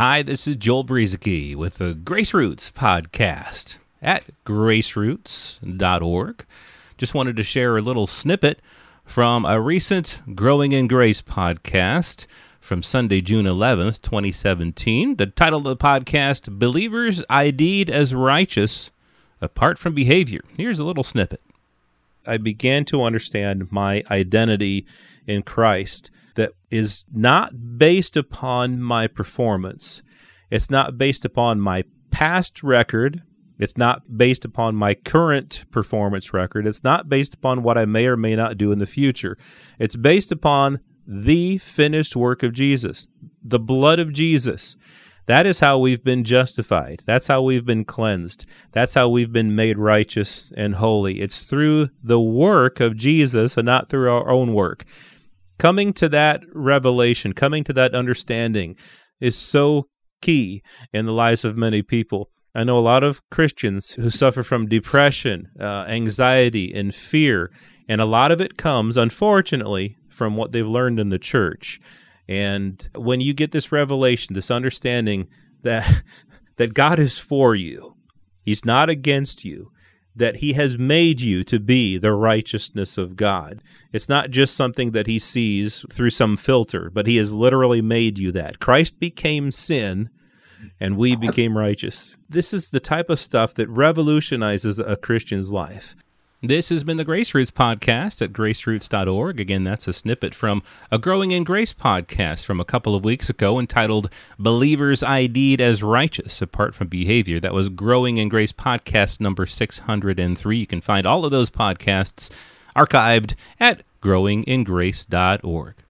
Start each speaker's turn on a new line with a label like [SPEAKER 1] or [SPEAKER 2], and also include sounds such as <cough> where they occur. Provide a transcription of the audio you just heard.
[SPEAKER 1] Hi, this is Joel Brueseke with the Grace Roots podcast at graceroots.org. Just wanted to share a little snippet from a recent Growing in Grace podcast from Sunday, June 11th, 2017. The title of the podcast, Believers ID'd as Righteous Apart from Behavior. Here's a little snippet. I began to understand my identity in Christ that is not based upon my performance. It's not based upon my past record. It's not based upon my current performance record. It's not based upon what I may or may not do in the future. It's based upon the finished work of Jesus, the blood of Jesus. That is how we've been justified. That's how we've been cleansed. That's how we've been made righteous and holy. It's through the work of Jesus and not through our own work. Coming to that revelation, coming to that understanding is so key in the lives of many people. I know a lot of Christians who suffer from depression, uh, anxiety, and fear, and a lot of it comes, unfortunately, from what they've learned in the church. And when you get this revelation, this understanding that <laughs> that God is for you, He's not against you, that He has made you to be the righteousness of God. It's not just something that He sees through some filter, but He has literally made you that. Christ became sin and we became righteous. This is the type of stuff that revolutionizes a Christian's life. This has been the Grace Roots podcast at graceroots.org. Again, that's a snippet from a Growing in Grace podcast from a couple of weeks ago entitled Believers ID'd as Righteous Apart from Behavior. That was Growing in Grace podcast number 603. You can find all of those podcasts archived at growingingrace.org.